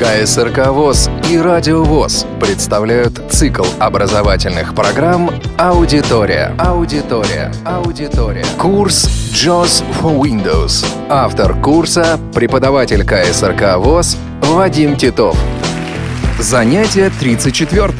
КСРК ВОЗ и Радио ВОЗ представляют цикл образовательных программ «Аудитория». Аудитория. Аудитория. Курс JOS for Windows. Автор курса – преподаватель КСРК ВОЗ Вадим Титов. Занятие 34.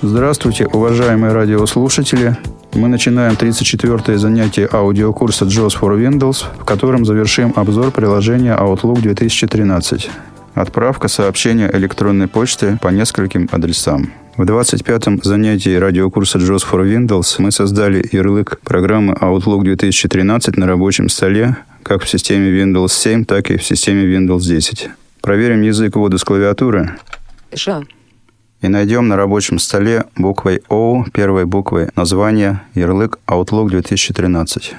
Здравствуйте, уважаемые радиослушатели. Мы начинаем 34-е занятие аудиокурса JOS for Windows, в котором завершим обзор приложения Outlook 2013. Отправка сообщения электронной почты по нескольким адресам. В 25-м занятии радиокурса JOS for Windows мы создали ярлык программы Outlook 2013 на рабочем столе как в системе Windows 7, так и в системе Windows 10. Проверим язык ввода с клавиатуры. Ша. И найдем на рабочем столе буквой O, первой буквой, название ярлык Outlook 2013.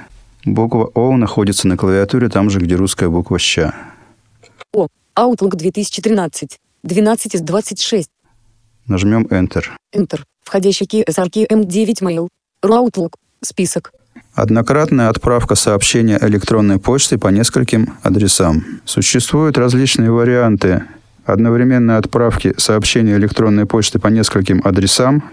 Буква O находится на клавиатуре там же, где русская буква «щ». О. Outlook 2013. 12 из 26. Нажмем Enter. Enter. Входящий KSRK M9 Mail. Outlook. Список. Однократная отправка сообщения электронной почты по нескольким адресам. Существуют различные варианты одновременной отправки сообщения электронной почты по нескольким адресам.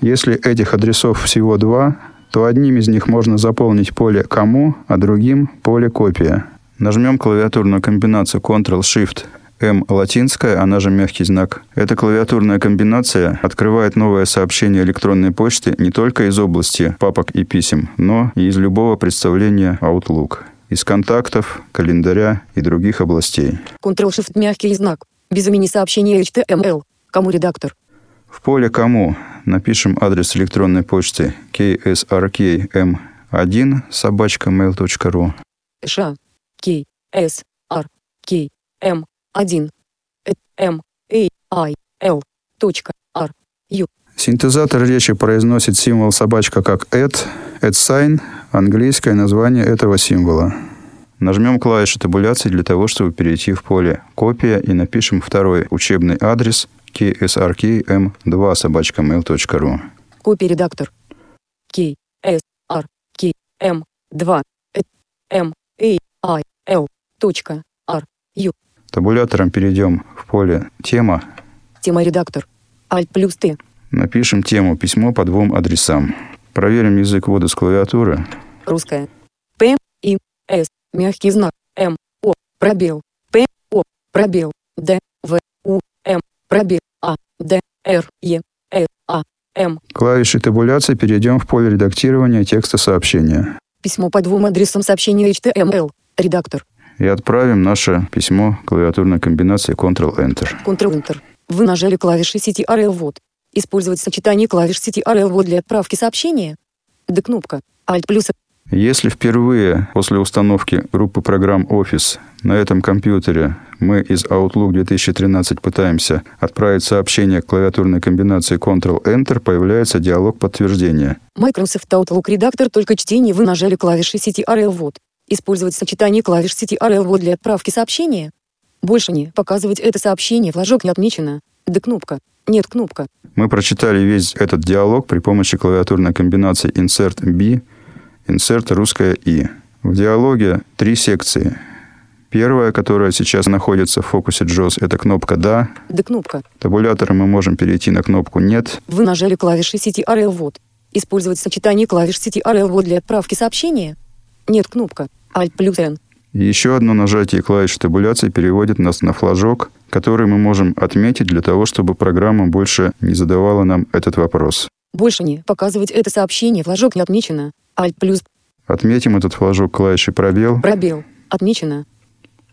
Если этих адресов всего два, то одним из них можно заполнить поле «Кому», а другим – поле «Копия». Нажмем клавиатурную комбинацию Ctrl-Shift М латинская, она же мягкий знак. Эта клавиатурная комбинация открывает новое сообщение электронной почты не только из области папок и писем, но и из любого представления Outlook. Из контактов, календаря и других областей. Ctrl-Shift мягкий знак. Без имени сообщения HTML. Кому редактор? В поле «Кому» напишем адрес электронной почты ksrkm1 собачка mail.ru Ша. К. С. Р. К. М. 1. М. А. I. Точка. Р. Ю. Синтезатор речи произносит символ собачка как at, at sign, английское название этого символа. Нажмем клавишу табуляции для того, чтобы перейти в поле «Копия» и напишем второй учебный адрес ksrkm2 собачка mail.ru. Копия редактор. К. С. Р. К. М. 2. М. I. Л. Точка. Р. Ю. Табулятором перейдем в поле «Тема». Тема редактор. Alt плюс Т. Напишем тему письмо по двум адресам. Проверим язык ввода с клавиатуры. Русская. П. И. С. Мягкий знак. М. О. Пробел. П. О. Пробел. Д. В. У. М. Пробел. А. Д. Р. Е. Э. А. М. Клавишей табуляции перейдем в поле редактирования текста сообщения. Письмо по двум адресам сообщения HTML. Редактор. И отправим наше письмо клавиатурной комбинацией Ctrl-Enter. Ctrl-Enter. Вы нажали клавиши CTRL ввод. Использовать сочетание клавиш CTRL ввод для отправки сообщения. Д кнопка. Alt плюс Если впервые после установки группы программ Office на этом компьютере мы из Outlook 2013 пытаемся отправить сообщение клавиатурной комбинации Ctrl-Enter, появляется диалог подтверждения. Microsoft Outlook редактор только чтение вы нажали клавиши CTRL ввод. Использовать сочетание клавиш CTRL ввод для отправки сообщения. Больше не показывать это сообщение, флажок не отмечено. Д кнопка. Нет кнопка. Мы прочитали весь этот диалог при помощи клавиатурной комбинации Insert B, Insert русское И. В диалоге три секции. Первая, которая сейчас находится в фокусе JOS, это кнопка «Да». Д кнопка. Табулятором мы можем перейти на кнопку «Нет». Вы нажали клавиши CTRL ввод. Использовать сочетание клавиш CTRL ввод для отправки сообщения. Нет кнопка. Alt плюс N. И еще одно нажатие клавиши табуляции переводит нас на флажок, который мы можем отметить для того, чтобы программа больше не задавала нам этот вопрос. Больше не показывать это сообщение, флажок не отмечено. Alt плюс Отметим этот флажок клавишей «Пробел». пробел. Отмечено.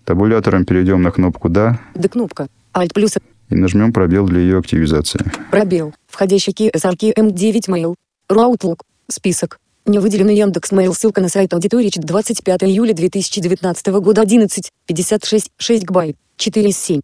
Табулятором перейдем на кнопку «Да» Д кнопка. Alt плюс и нажмем пробел для ее активизации. пробел. Входящий KSRK M9 Mail. RU Outlook. Список. Не выделенный Яндекс Mail. Ссылка на сайт аудитории 25 июля 2019 года 11. 56. 6 гбайт. 4 из 7.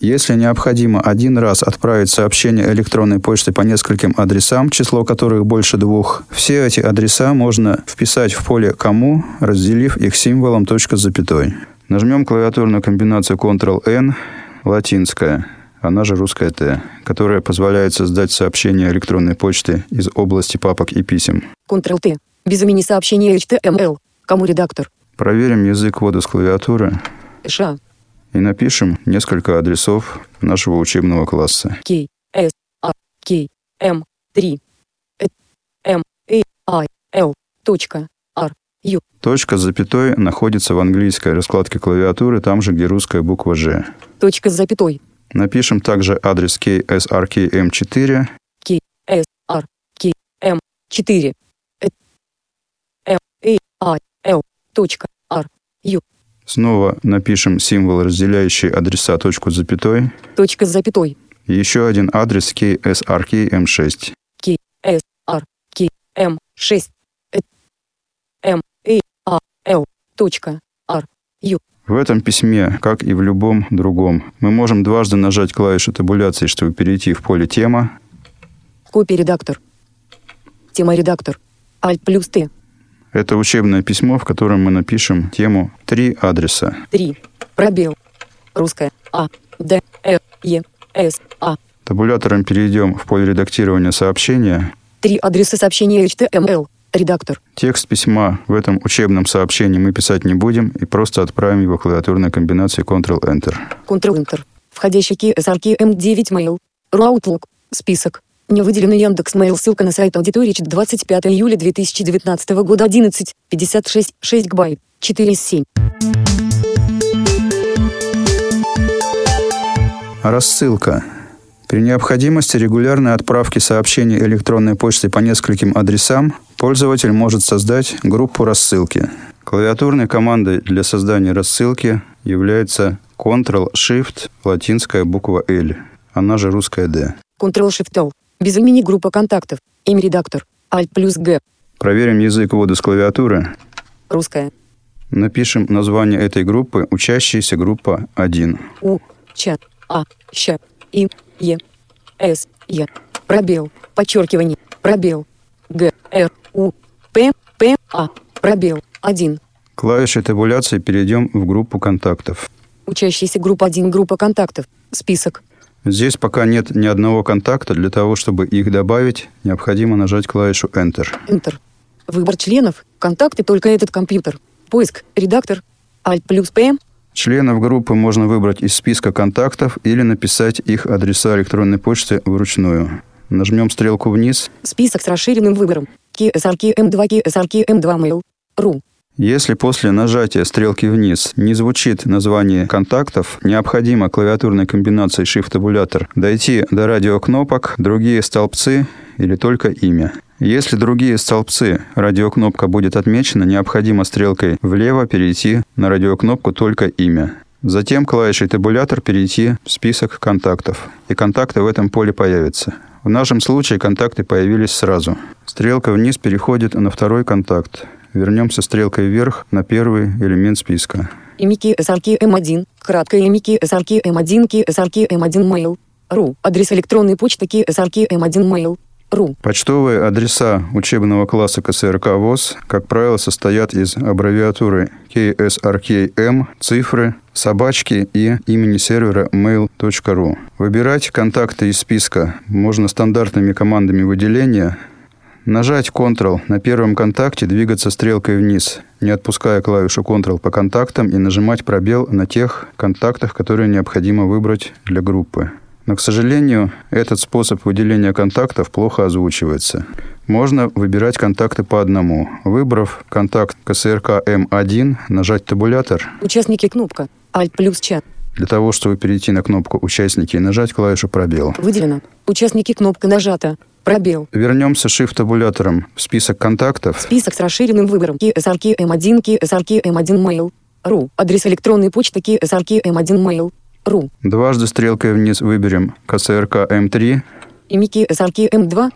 Если необходимо один раз отправить сообщение электронной почты по нескольким адресам, число которых больше двух, все эти адреса можно вписать в поле «Кому», разделив их символом точка с запятой. Нажмем клавиатурную комбинацию Ctrl-N, латинская, она же русская Т, которая позволяет создать сообщение электронной почты из области папок и писем. Ctrl-T. Без имени сообщения HTML. Кому редактор? Проверим язык ввода с клавиатуры. Ша. и напишем несколько адресов нашего учебного класса. K, S, A, K, M, 3, э, M, A, I, L, точка, R, U, Точка с запятой находится в английской раскладке клавиатуры, там же, где русская буква «Ж». точка с запятой, Напишем также адрес KSRKM4 K, S, R, K, M, 4, э, M, A, I, L, точка, R, U, Снова напишем символ, разделяющий адреса точку с запятой. точка с запятой, еще один адрес KSRKM6. K, S, R, K, M, 6, э, M, A, I, L, точка, R, U, В этом письме, как и в любом другом, мы можем дважды нажать клавишу табуляции, чтобы перейти в поле «Тема», копия редактор, тема редактор, Alt плюс Т, Это учебное письмо, в котором мы напишем тему «Три адреса». 3, пробел, русская, А, Д, Р, Е, С, А, Табулятором перейдем в поле редактирования сообщения. три адреса сообщения HTML, редактор, Текст письма в этом учебном сообщении мы писать не будем и просто отправим его клавиатурной комбинацией Ctrl-Enter. Ctrl-Enter, входящий KSRK M9 Mail, Outlook, список, не выделенный Яндекс Mail, ссылка на сайт аудитории. 25 июля 2019 года. 11, 56, 6 гбайт, 4 из 7. Рассылка. При необходимости регулярной отправки сообщений электронной почтой по нескольким адресам пользователь может создать группу рассылки. Клавиатурной командой для создания рассылки является Ctrl-Shift латинская буква L, она же русская D. Ctrl-Shift-L, без имени группа контактов, имя редактор, Alt плюс Г, Проверим язык ввода с клавиатуры. русская, Напишем название этой группы «Учащаяся группа 1». У, Ч, А, Щ, И, Е, С, Е, пробел, подчеркивание, пробел, Г, Р, У, П, П, А, пробел, 1. Клавишей табуляции перейдем в группу контактов. Учащийся группа 1, группа контактов, список, Здесь пока нет ни одного контакта. Для того, чтобы их добавить, необходимо нажать клавишу Enter. Enter. Выбор членов, контакты только этот компьютер, поиск, редактор, Alt плюс П, Членов группы можно выбрать из списка контактов или написать их адреса электронной почты вручную. Нажмем стрелку вниз. список с расширенным выбором, KSRK M2, KSRK M2 Mail, ру, Если после нажатия стрелки вниз не звучит название контактов, необходимо клавиатурной комбинацией Shift-табулятор дойти до радиокнопок, другие столбцы или только имя. Если другие столбцы радиокнопка будет отмечена, необходимо стрелкой влево перейти на радиокнопку только имя. Затем клавишей табулятор перейти в список контактов. И контакты в этом поле появятся. В нашем случае контакты появились сразу. Стрелка вниз переходит на второй контакт. Вернемся стрелкой вверх на первый элемент списка. имя KSRK M1, краткое имя KSRK M1, KSRK M1 Mail, ру, адрес электронной почты KSRK M1 Mail, ру, Почтовые адреса учебного класса КСРК ВОЗ, как правило, состоят из аббревиатуры KSRKM, цифры, собачки и имени сервера mail.ru. Выбирать контакты из списка можно стандартными командами выделения. Нажать Ctrl на первом контакте, двигаться стрелкой вниз, не отпуская клавишу Ctrl по контактам и нажимать пробел на тех контактах, которые необходимо выбрать для группы. Но, к сожалению, этот способ выделения контактов плохо озвучивается. Можно выбирать контакты по одному. Выбрав контакт КСРК М1, нажать табулятор. участники кнопка, Alt плюс чат, Для того, чтобы перейти на кнопку «Участники» и нажать клавишу «Пробел». выделено, участники кнопка нажата, пробел, Вернемся Shift-табулятором в список контактов. список с расширенным выбором KSRK M1, KSRK M1 Mail, ру, адрес электронной почты KSRK M1 Mail, ру, Дважды стрелкой вниз выберем. КСРК М3. имя KSRK M2,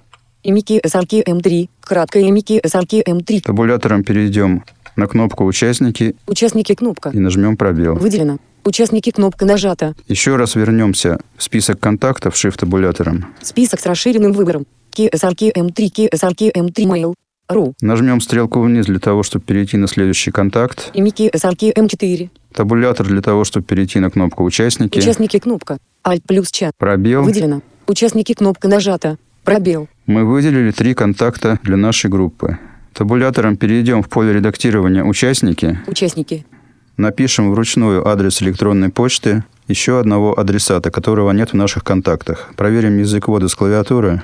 имя KSRK M3, краткое имя KSRK M3, Табулятором перейдем на кнопку «Участники» участники кнопка, и нажмем «Пробел». выделено, участники кнопка нажата, Еще раз вернемся в список контактов Shift-табулятором. список с расширенным выбором. KSRK M3, KSRK M3 Mail, ру, Нажмем стрелку вниз для того, чтобы перейти на следующий контакт. имя KSRK M4, Табулятор для того, чтобы перейти на кнопку «Участники». участники кнопка, Alt плюс чат, Пробел. выделено, участники кнопка нажата, пробел, Мы выделили три контакта для нашей группы. Табулятором перейдем в поле редактирования «Участники». участники, Напишем вручную адрес электронной почты еще одного адресата, которого нет в наших контактах. Проверим язык ввода с клавиатуры.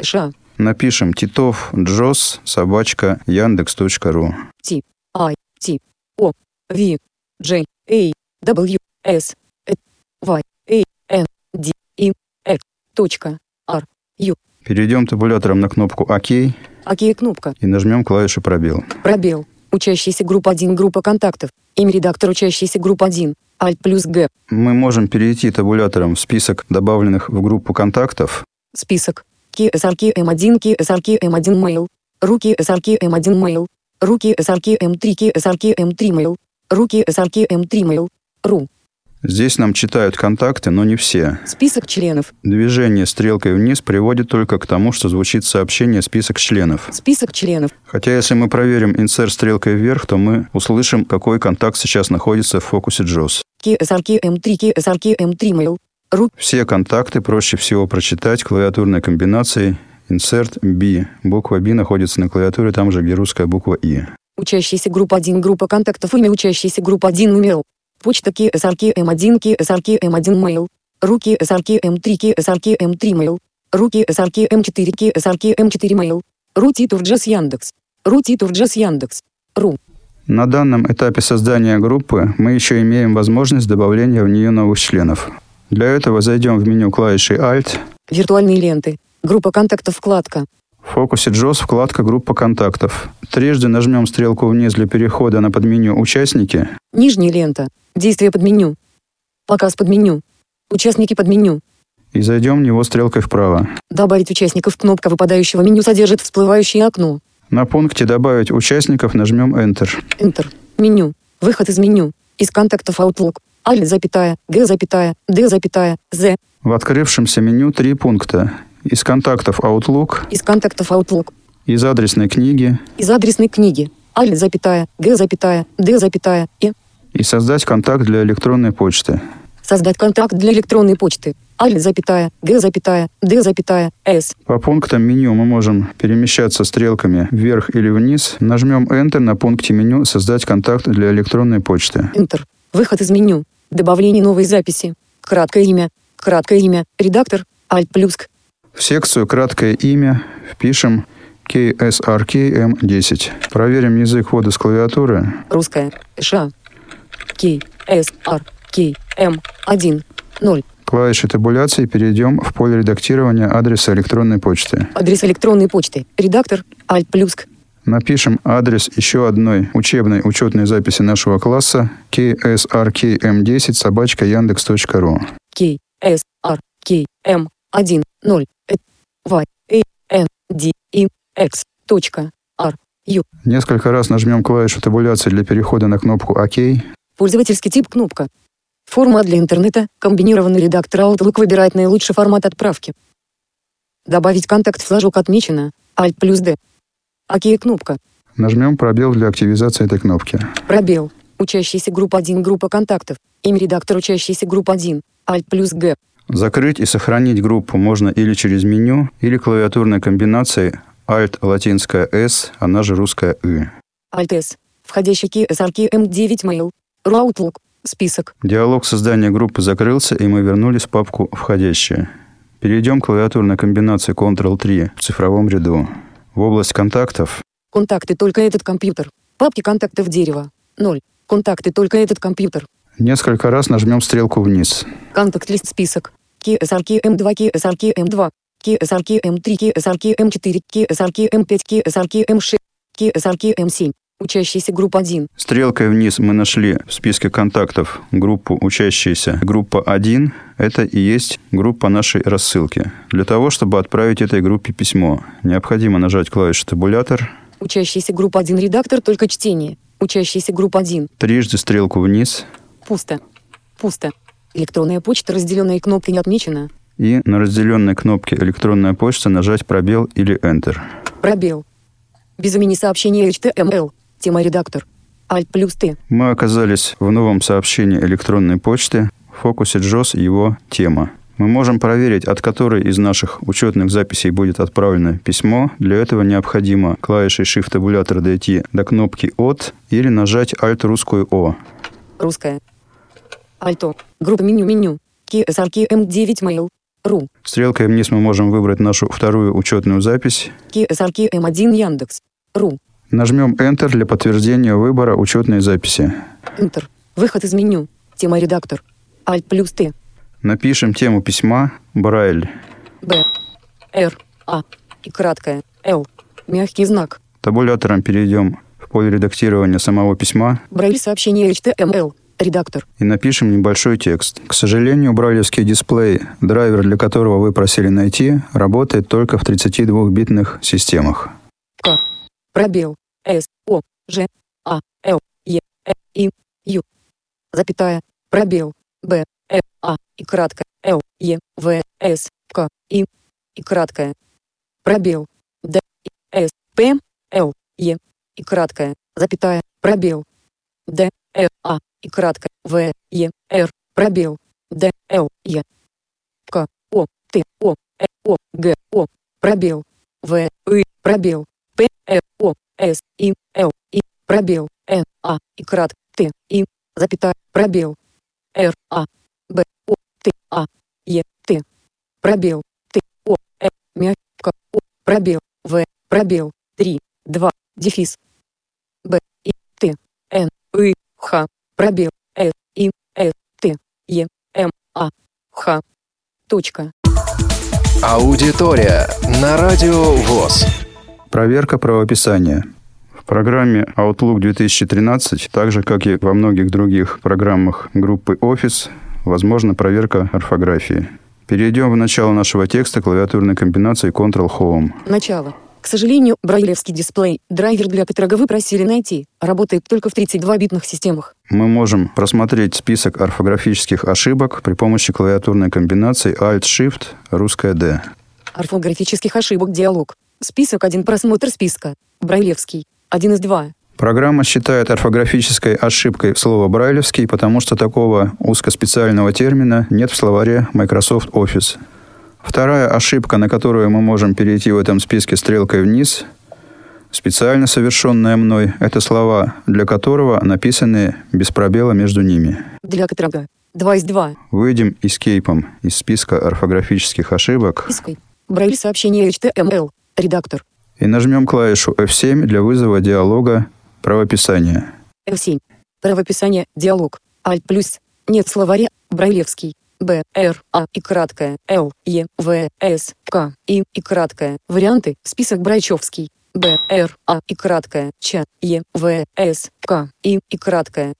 Ша. Напишем Титов Джос собачка Яндекс.ру. Т. I. Т. О. В. J. A. W. S. э, Y. A. N. D. I. X. Точка. R. U. Перейдем табулятором на кнопку ОК и Окей, кнопка. нажмем клавишу пробел. Пробел. Учащийся группа 1, группа контактов. Имя редактор учащийся группа 1. Alt плюс Г. Мы можем перейти табулятором в список добавленных в группу контактов. Список. KSRK M1, KSRK M1 Mail. Руки SRK M1 Mail. Руки SRK M3, KSRK M3 Mail. Руки SRK M3 Mail. Ру. Здесь нам читают контакты, но не все. Список членов. Движение стрелкой вниз приводит только к тому, что звучит сообщение «список членов». Список членов. Хотя если мы проверим инсерт стрелкой вверх, то мы услышим, какой контакт сейчас находится в фокусе JOS. KSRK M3, KSRK M3 Mail. Ру. Все контакты проще всего прочитать клавиатурной комбинацией Insert B. Буква B находится на клавиатуре там же, где русская буква И. Учащийся группа 1, группа контактов. Имя учащийся группа 1 Mail. Почта KSRK M1, KSRK M1 Mail. Руки SRK M3, KSRK M3 Mail. Руки SRK M4, KSRK M4 Mail. Ру Титурджас Яндекс. Ру Титурджас Яндекс. Ру. На данном этапе создания группы мы еще имеем возможность добавления в нее новых членов. Для этого зайдем в меню клавишей Alt, Виртуальные ленты. Группа контактов вкладка. в фокусе JOS вкладка «Группа контактов». Трижды нажмем стрелку вниз для перехода на подменю «Участники», Нижняя лента. Действие под меню. Показ под меню. Участники под меню. и зайдем в него стрелкой вправо. Добавить участников. Кнопка выпадающего меню содержит всплывающее окно. На пункте «Добавить участников» нажмем Enter. Enter. Меню. Выход из меню. Из контактов Outlook. Alt, запятая, G, запятая, D, запятая, Z. В открывшемся меню три пункта. Из контактов Outlook, Из контактов Outlook. из адресной книги Из адресной книги. Alt, запятая, G, запятая, D, запятая, E. и создать контакт для электронной почты. Создать контакт для электронной почты. Alt, запятая, G, запятая, D, запятая, S. По пунктам меню мы можем перемещаться стрелками вверх или вниз. Нажмем Enter на пункте меню «Создать контакт для электронной почты». Enter. Выход из меню. Добавление новой записи. Краткое имя. Краткое имя. Редактор. Alt плюс. В секцию «Краткое имя» впишем KSRKM10. Проверим язык ввода с клавиатуры. Русская. Ш. К. С. Р. К. М. 1. 0. Клавишей табуляции перейдем в поле редактирования адреса электронной почты. Адрес электронной почты. Редактор. Alt плюс. Напишем адрес еще одной учебной учетной записи нашего класса ksrkm10 собачка яндекс.ру. К. С. Р. К. М. 1. 0. Э. Y. A. N. D. I. X. Точка. R. U. Несколько раз нажмем клавишу табуляции для перехода на кнопку ОК. Пользовательский тип кнопка. Формат для интернета. Комбинированный редактор Outlook выбирает наилучший формат отправки. Добавить контакт флажок отмечено. Alt плюс D. ОК кнопка. Нажмем пробел для активизации этой кнопки. Пробел. Учащийся группа 1, группа контактов. Имя редактор учащийся группа 1. Alt плюс Г. Закрыть и сохранить группу можно или через меню, или клавиатурной комбинацией Alt латинская S, она же русская И. Alt S. Входящий KSRK M9 Mail. RU Outlook. Список. Диалог создания группы закрылся, и мы вернулись в папку «Входящие». Перейдем к клавиатурной комбинации Ctrl-3 в цифровом ряду. В область контактов Контакты только этот компьютер. Папки контактов дерева. 0. Контакты только этот компьютер. несколько раз нажмем стрелку вниз. Контакт-лист список. KSRK M2, KSRK M2, KSRK M3, KSRK M4, KSRK M5, KSRK M6, KSRK M7. Учащийся группа 1. Стрелкой вниз мы нашли в списке контактов группу учащиеся. Группа 1 – это и есть группа нашей рассылки. Для того, чтобы отправить этой группе письмо, необходимо нажать клавишу «Табулятор», Учащийся группа 1 редактор только чтение. Учащийся группа 1. трижды стрелку вниз Пусто. Пусто. Электронная почта, разделенная кнопкой не отмечена. и на разделенной кнопке «Электронная почта» нажать пробел или Enter. Пробел. Без имени сообщения HTML. Тема редактор. Alt плюс Т. Мы оказались в новом сообщении электронной почты. В фокусе JOS его тема. Мы можем проверить, от которой из наших учетных записей будет отправлено письмо. Для этого необходимо клавишей Shift табулятора дойти до кнопки «От» или нажать Alt русскую «О». Русская. Альто. Группа меню меню. KSRK M9 Mail. Ру. Стрелкой вниз мы можем выбрать нашу вторую учетную запись. KSRK M1 Яндекс. Ру. Нажмем Enter для подтверждения выбора учетной записи. Enter. Выход из меню. Тема редактор. Alt плюс Т. Напишем тему письма Брайль. Б. Р. А. И краткое. Л. Мягкий знак. Табулятором перейдем в поле редактирования самого письма Брайль сообщение HTML. Редактор. и напишем небольшой текст. К сожалению, брайлевский дисплей, драйвер для которого вы просили найти, работает только в 32-битных системах. К. Пробел. С. О. Ж. А. Л. Е. Э. И. Ю. Запятая. Пробел. Б. Э. А. И краткое. Л. Е. В. С. К. И. И краткое. Пробел. Д. И. С. П. Л. Е. И краткое. Запятая. Пробел. Д. Э. А. И краткое. В. Е. Р. Пробел. Д. Л. Е. К. О. Т. О. Э. О. Г. О. Пробел. В. И. Пробел. Э. О. С. И. Л. И. Пробел. Н. А. И крат. Т. И. Запятая. Пробел. Р. А. Б. О. Т. А. Е. Т. Пробел. Т. О. Э. Мягко. О. Пробел. В. Пробел. 3. 2. Дефис. Б. И. Т. Н. И. Х. Пробел. С. И. С. Т. Е. М. А. Х. Точка. Аудитория на Радио ВОЗ. Проверка правописания. В программе Outlook 2013, так же, как и во многих других программах группы Office, возможна проверка орфографии. Перейдем в начало нашего текста клавиатурной комбинации Ctrl-Home. Начало. К сожалению, брайлевский дисплей, драйвер для которого вы просили найти, работает только в 32-битных системах. Мы можем просмотреть список орфографических ошибок при помощи клавиатурной комбинации Alt-Shift, русская D. Орфографических ошибок диалог. Список 1 просмотр списка. Брайлевский. 1 из 2. Программа считает орфографической ошибкой слово «брайлевский», потому что такого узкоспециального термина нет в словаре Microsoft Office. Вторая ошибка, на которую мы можем перейти в этом списке стрелкой вниз, специально совершенная мной, это слова, для которого написаны без пробела между ними. Для которого 2 из 2. Выйдем эскейпом из списка орфографических ошибок Спиской. Брайль сообщение HTML. Редактор. и нажмем клавишу F7 для вызова диалога правописания. F7. Правописание. Диалог. Alt плюс. Нет словаря. Брайлевский. Б, Р, А и краткое, Л, Е, В, С, К, И и краткое. Варианты. Список Брайчевский. Б, Р, А и краткое, Ч, Е, В, С, К, И и краткое.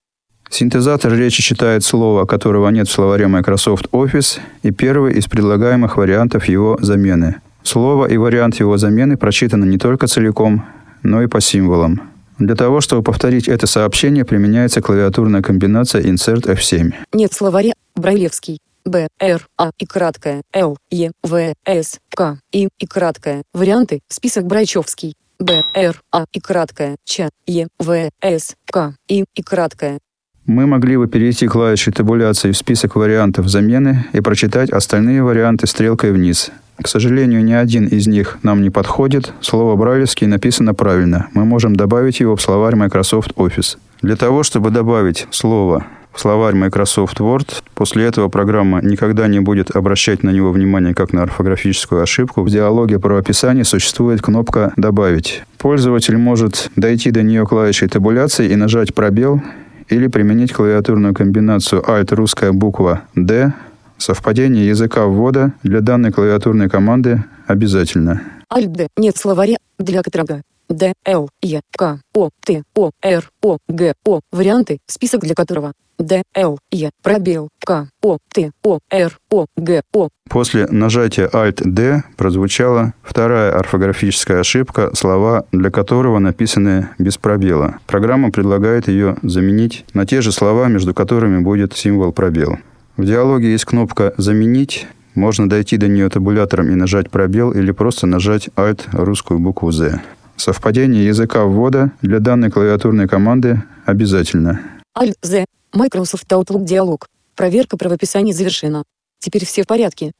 Синтезатор речи читает слово, которого нет в словаре Microsoft Office, и первый из предлагаемых вариантов его замены. Слово и вариант его замены прочитаны не только целиком, но и по символам. Для того, чтобы повторить это сообщение, применяется клавиатурная комбинация Insert F7. Нет словаря. Брайлевский. Б, Р, А и краткое, Л, Е, В, С, К, И и краткое. Варианты. Список Брайчевский. Б, Р, А и краткое, Ч, Е, В, С, К, И и краткое. Мы могли бы перейти клавишей табуляции в список вариантов замены и прочитать остальные варианты стрелкой вниз. К сожалению, ни один из них нам не подходит. Слово «брайлевский» написано правильно. Мы можем добавить его в словарь Microsoft Office. Для того, чтобы добавить слово в словарь Microsoft Word, после этого программа никогда не будет обращать на него внимание как на орфографическую ошибку. В диалоге правописания существует кнопка «Добавить». Пользователь может дойти до нее клавишей табуляции и нажать пробел или применить клавиатурную комбинацию Alt русская буква D. Совпадение языка ввода для данной клавиатурной команды обязательно. Alt Д. Нет словаря. Для которого. Д, Л, Е, К, О, Т, О, Р, О, Г, О. Варианты. Список для которого. Д, Л, Е, пробел, К, О, Т, О, Р, О, Г, О. После нажатия Alt-D прозвучала вторая орфографическая ошибка, слова для которого написаны без пробела. Программа предлагает ее заменить на те же слова, между которыми будет символ пробел. В диалоге есть кнопка «Заменить». Можно дойти до нее табулятором и нажать пробел или просто нажать Alt русскую букву Z. Совпадение языка ввода для данной клавиатурной команды обязательно. Alt Z. Microsoft Outlook диалог. Проверка правописания завершена. Теперь все в порядке.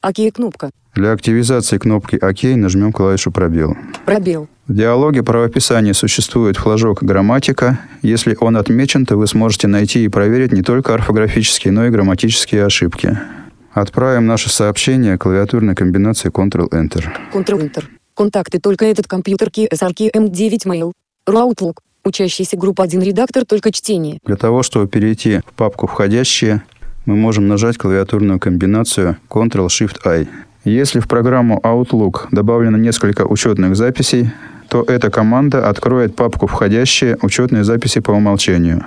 ОК кнопка. Для активизации кнопки ОК нажмем клавишу пробел. Пробел. В диалоге правописания существует флажок «Грамматика». Если он отмечен, то вы сможете найти и проверить не только орфографические, но и грамматические ошибки. Отправим наше сообщение клавиатурной комбинацией Ctrl-Enter. Ctrl-Enter. Контакты только этот компьютер KSRK M9 Mail. Outlook. Учащийся группа 1 редактор только чтение. Для того, чтобы перейти в папку «Входящие», мы можем нажать клавиатурную комбинацию Ctrl-Shift-I. Если в программу Outlook добавлено несколько учетных записей, то эта команда откроет папку «Входящие» учетные записи по умолчанию.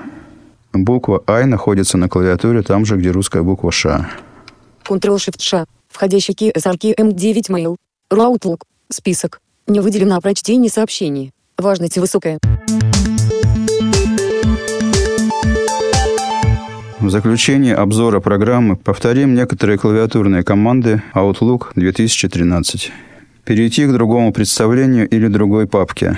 Буква I находится на клавиатуре там же, где русская буква Ш. Ctrl-Shift-Ш. Входящий KSRK M9 Mail. Outlook. Список. Не выделено о прочтении сообщений. Важность высокая. В заключение обзора программы повторим некоторые клавиатурные команды Outlook 2013. Перейти к другому представлению или другой папке.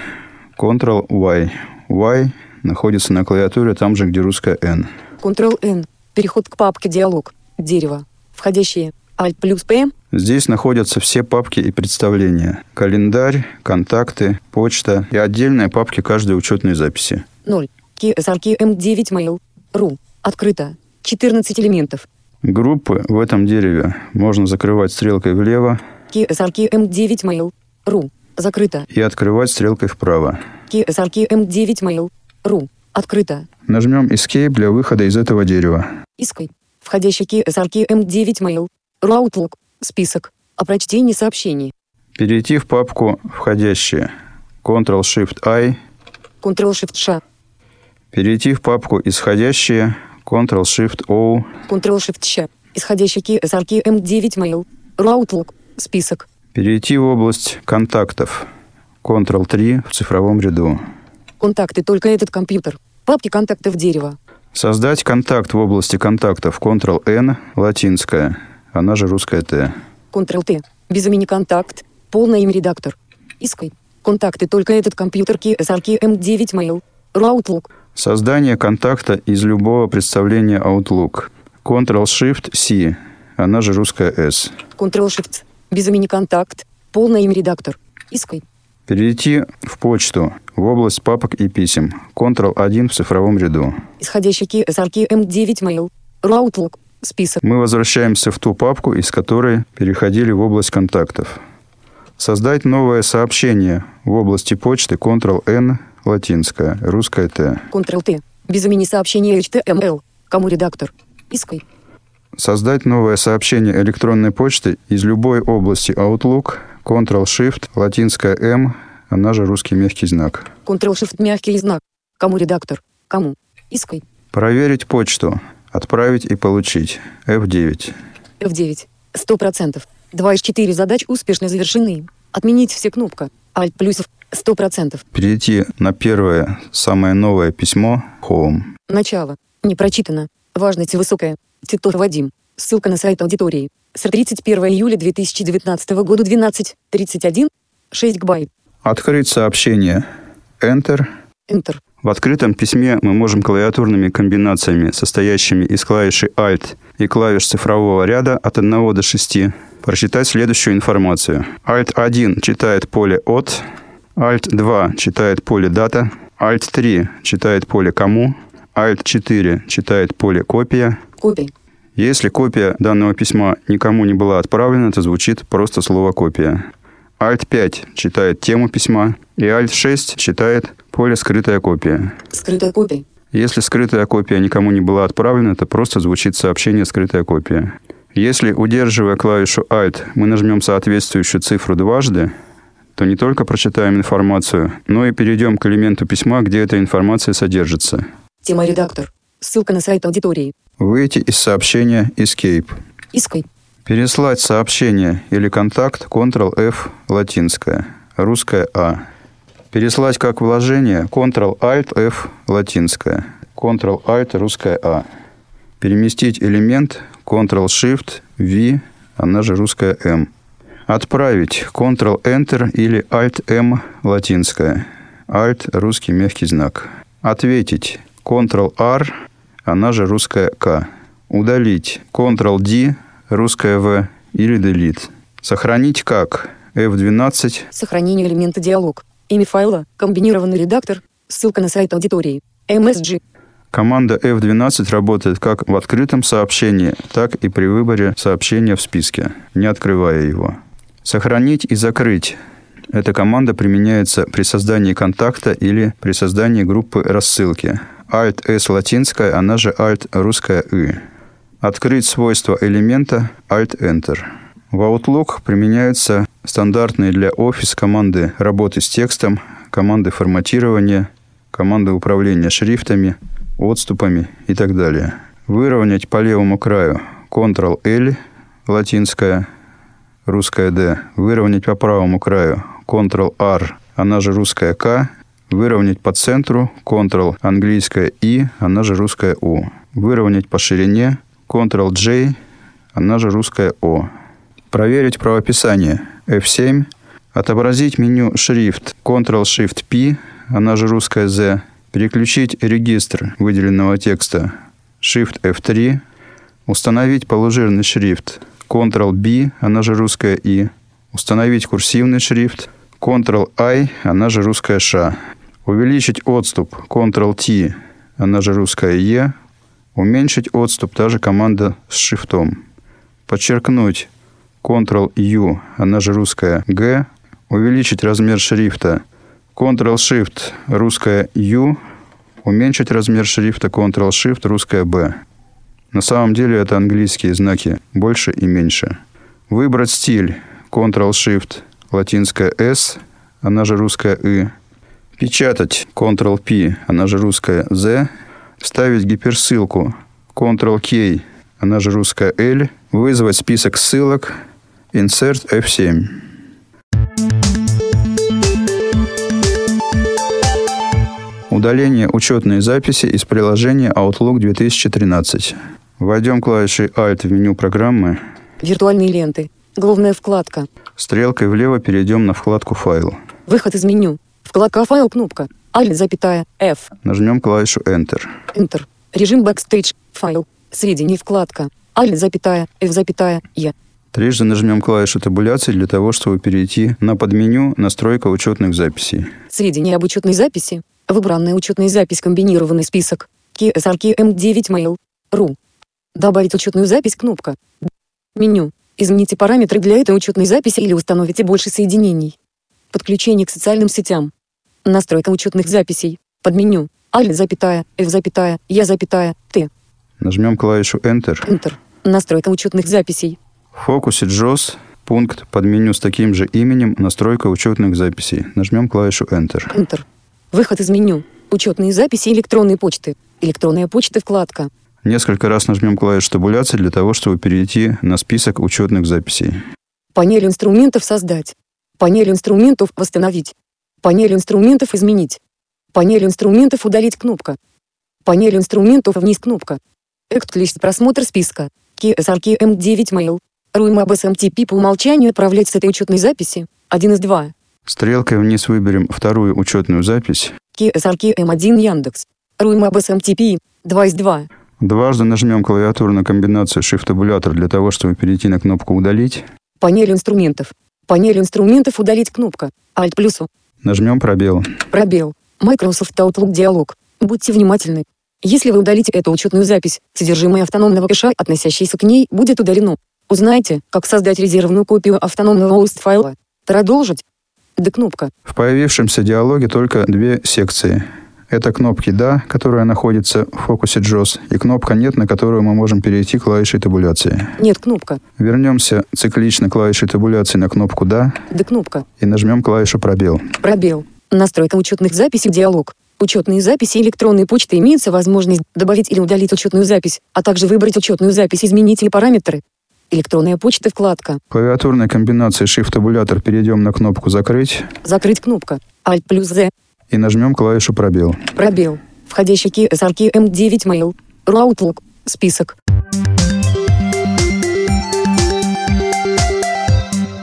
Ctrl-Y. Y находится на клавиатуре там же, где русская N. Ctrl-N. Переход к папке «Диалог». Дерево. Входящие. Alt плюс P. Здесь находятся все папки и представления. Календарь, контакты, почта и отдельные папки каждой учетной записи. 0. KSRK M9 Mail. Ру. Открыто. 14 элементов. Группы в этом дереве можно закрывать стрелкой влево KSRK M9 Mail. Ру. Закрыто. и открывать стрелкой вправо. KSRK M9 Mail. Ру. Открыто. Нажмем Escape для выхода из этого дерева. Искай. Входящий KSRK M9 Mail. Outlook. Список. О прочтении сообщений. Перейти в папку «Входящие». Ctrl-Shift-I. Ctrl-Shift-Ш. Перейти в папку «Исходящие». Ctrl-Shift-O. Ctrl-Shift-Щ. Исходящий KSRK M9 Mail. Outlook. Список. Перейти в область «Контактов». Ctrl-3 в цифровом ряду. Контакты только этот компьютер. Папки контактов дерева. Создать контакт в области контактов Ctrl-N, латинская, она же русская Т. Ctrl-Т. Без имени контакт. Полное имя редактор. Искай. Контакты только этот компьютер KSRK M9 Mail. Outlook. Создание контакта из любого представления Outlook. Ctrl-Shift-C, она же русская S. Ctrl-Shift. Без имени контакт. Полное имя редактор. Искай. Перейти в почту, в область папок и писем. Ctrl-1 в цифровом ряду. Исходящий KSRK M9 Mail. Outlook. Список. Мы возвращаемся в ту папку, из которой переходили в область контактов. Создать новое сообщение в области почты Ctrl-N, латинская, русская Т. Ctrl-Т. Без имени сообщения HTML. Кому редактор? Искай. Создать новое сообщение электронной почты из любой области Outlook, Ctrl-Shift, латинская М, она же русский мягкий знак. Ctrl-Shift мягкий знак. Кому редактор? Кому? Искай. Проверить почту. Отправить и получить. F9. F9. 100%. 2 из 4 задач успешно завершены. Отменить все кнопка. Alt плюсов. 100%. Перейти на первое, самое новое письмо Home. Начало. Не прочитано. Важность высокая. Титов Вадим. Ссылка на сайт аудитории. С 31 июля 2019 года 12.31. 6 гбайт. Открыть сообщение. Enter. Enter. В открытом письме мы можем клавиатурными комбинациями, состоящими из клавиши Alt и клавиш цифрового ряда от 1 до 6, прочитать следующую информацию. Alt-1 читает поле «От», Alt-2 читает поле «Дата», Alt-3 читает поле «Кому», Alt-4 читает поле «Копия». Копий. Если копия данного письма никому не была отправлена, то звучит просто слово «копия». Alt-5 читает тему письма, и Alt-6 читает поле «Скрытая копия». Скрытая копия. Если скрытая копия никому не была отправлена, то просто звучит сообщение «скрытая копия». Если, удерживая клавишу Alt, мы нажмем соответствующую цифру дважды, то не только прочитаем информацию, но и перейдем к элементу письма, где эта информация содержится. Тема редактор. Ссылка на сайт аудитории. Выйти из сообщения Escape. Искай. Переслать сообщение или контакт Ctrl-F латинская, русская А. Переслать как вложение Ctrl-Alt-F латинская, Ctrl-Alt русская А. Переместить элемент Ctrl-Shift-V, она же русская М. Отправить Ctrl-Enter или Alt-M латинская, Alt русский мягкий знак. Ответить Ctrl-R, она же русская К. Удалить Ctrl-D, русская В или delete. Сохранить как F12, Сохранение элемента диалог. Имя файла. Комбинированный редактор. Ссылка на сайт аудитории. MSG. Команда F12 работает как в открытом сообщении, так и при выборе сообщения в списке, не открывая его. Сохранить и закрыть. Эта команда применяется при создании контакта или при создании группы рассылки. Alt-S латинская, она же Alt русская И. Открыть свойства элемента Alt-Enter. В Outlook применяются стандартные для Office команды работы с текстом, команды форматирования, команды управления шрифтами, отступами и так далее. Выровнять по левому краю Ctrl-L, латинская, русская D. Выровнять по правому краю Ctrl-R, она же русская К. Выровнять по центру Ctrl, английская И, она же русская У. Выровнять по ширине Ctrl-J, она же русская О. Проверить правописание F7. Отобразить меню шрифт Ctrl-Shift-P, она же русская Z. Переключить регистр выделенного текста Shift F3. Установить полужирный шрифт Ctrl-B, она же русская И. Установить курсивный шрифт Ctrl-I, она же русская Ш. Увеличить отступ Ctrl-T, она же русская Е. Уменьшить отступ, та же команда с шрифтом. Подчеркнуть Ctrl-U, она же русская Г. Увеличить размер шрифта Ctrl-Shift, русская U. Уменьшить размер шрифта Ctrl-Shift, русская B. На самом деле это английские знаки больше и меньше. Выбрать стиль Ctrl-Shift, латинская S, она же русская И. Печатать Ctrl-P, она же русская Z. Вставить гиперссылку Ctrl-K, она же русская L. Вызвать список ссылок Insert F7. Удаление учетной записи из приложения Outlook 2013. Войдем клавишей Alt в меню программы. Виртуальные ленты. Главная вкладка. Стрелкой влево перейдем на вкладку «Файл». Выход из меню. Вкладка файл кнопка. Alt запятая F. Нажмем клавишу Enter. Enter. Режим Backstage. Файл. Сведения вкладка. Alt запятая F запятая E. Трижды нажмем клавишу табуляции для того, чтобы перейти на подменю «Настройка учетных записей». Сведения об учетной записи. Выбранная учетная запись комбинированный список. KSRK M9 Mail. RU. Добавить учетную запись кнопка. Меню. Измените параметры для этой учетной записи или установите больше соединений. Подключение к социальным сетям. Настройка учетных записей. Подменю. Alt запятая F запятая Я запятая Т. Нажмем клавишу Enter. Enter. Настройка учетных записей. В фокусе JOS пункт под меню с таким же именем «Настройка учетных записей». Нажмем клавишу Enter. Enter. Выход из меню. Учетные записи электронной почты. Электронная почта вкладка. Несколько раз нажмем клавишу табуляции для того, чтобы перейти на список учетных записей. Панель инструментов создать. Панель инструментов восстановить. Панель инструментов изменить. Панель инструментов удалить кнопка. Панель инструментов вниз кнопка. Экт-лист просмотр списка. KSRK M9 Mail. RUMAB SMTP по умолчанию отправлять с этой учетной записи. 1 из 2. Стрелкой вниз выберем вторую учетную запись. KSRK M1 Яндекс. RUMAB SMTP. 2 из 2. Дважды нажмем клавиатуру на комбинацию Shift-табулятор для того, чтобы перейти на кнопку «Удалить». Панель инструментов. Панель инструментов удалить кнопка. Alt плюсу. Нажмем пробел. Пробел. Microsoft Outlook диалог. Будьте внимательны. Если вы удалите эту учетную запись, содержимое автономного кэша, относящееся к ней, будет удалено. Узнайте, как создать резервную копию автономного host файла. Продолжить. Д кнопка. В появившемся диалоге только две секции. Это кнопки «Да», которая находится в фокусе JOS, и кнопка «Нет», на которую мы можем перейти клавишей табуляции. Нет кнопка. Вернемся циклично клавишей табуляции на кнопку «Да» Д кнопка. и нажмем клавишу «Пробел». Пробел. Настройка учетных записей диалог. Учетные записи электронной почты имеется возможность добавить или удалить учетную запись, а также выбрать учетную запись, изменить ее параметры. Электронная почта вкладка. Клавиатурной комбинацией Shift-табулятор перейдем на кнопку «Закрыть» Закрыть кнопка. Alt плюс Z. и нажмем клавишу «Пробел». Пробел. Входящий KSRK M9 Mail. RU Outlook. Список.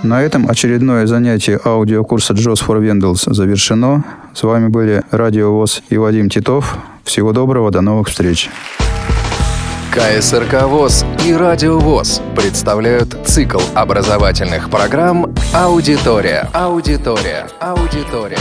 На этом очередное занятие аудиокурса JOS for Windows завершено. С вами были Радио ВОЗ и Вадим Титов. Всего доброго, до новых встреч. КСРК ВОЗ и Радио ВОЗ представляют цикл образовательных программ «Аудитория». Аудитория. Аудитория.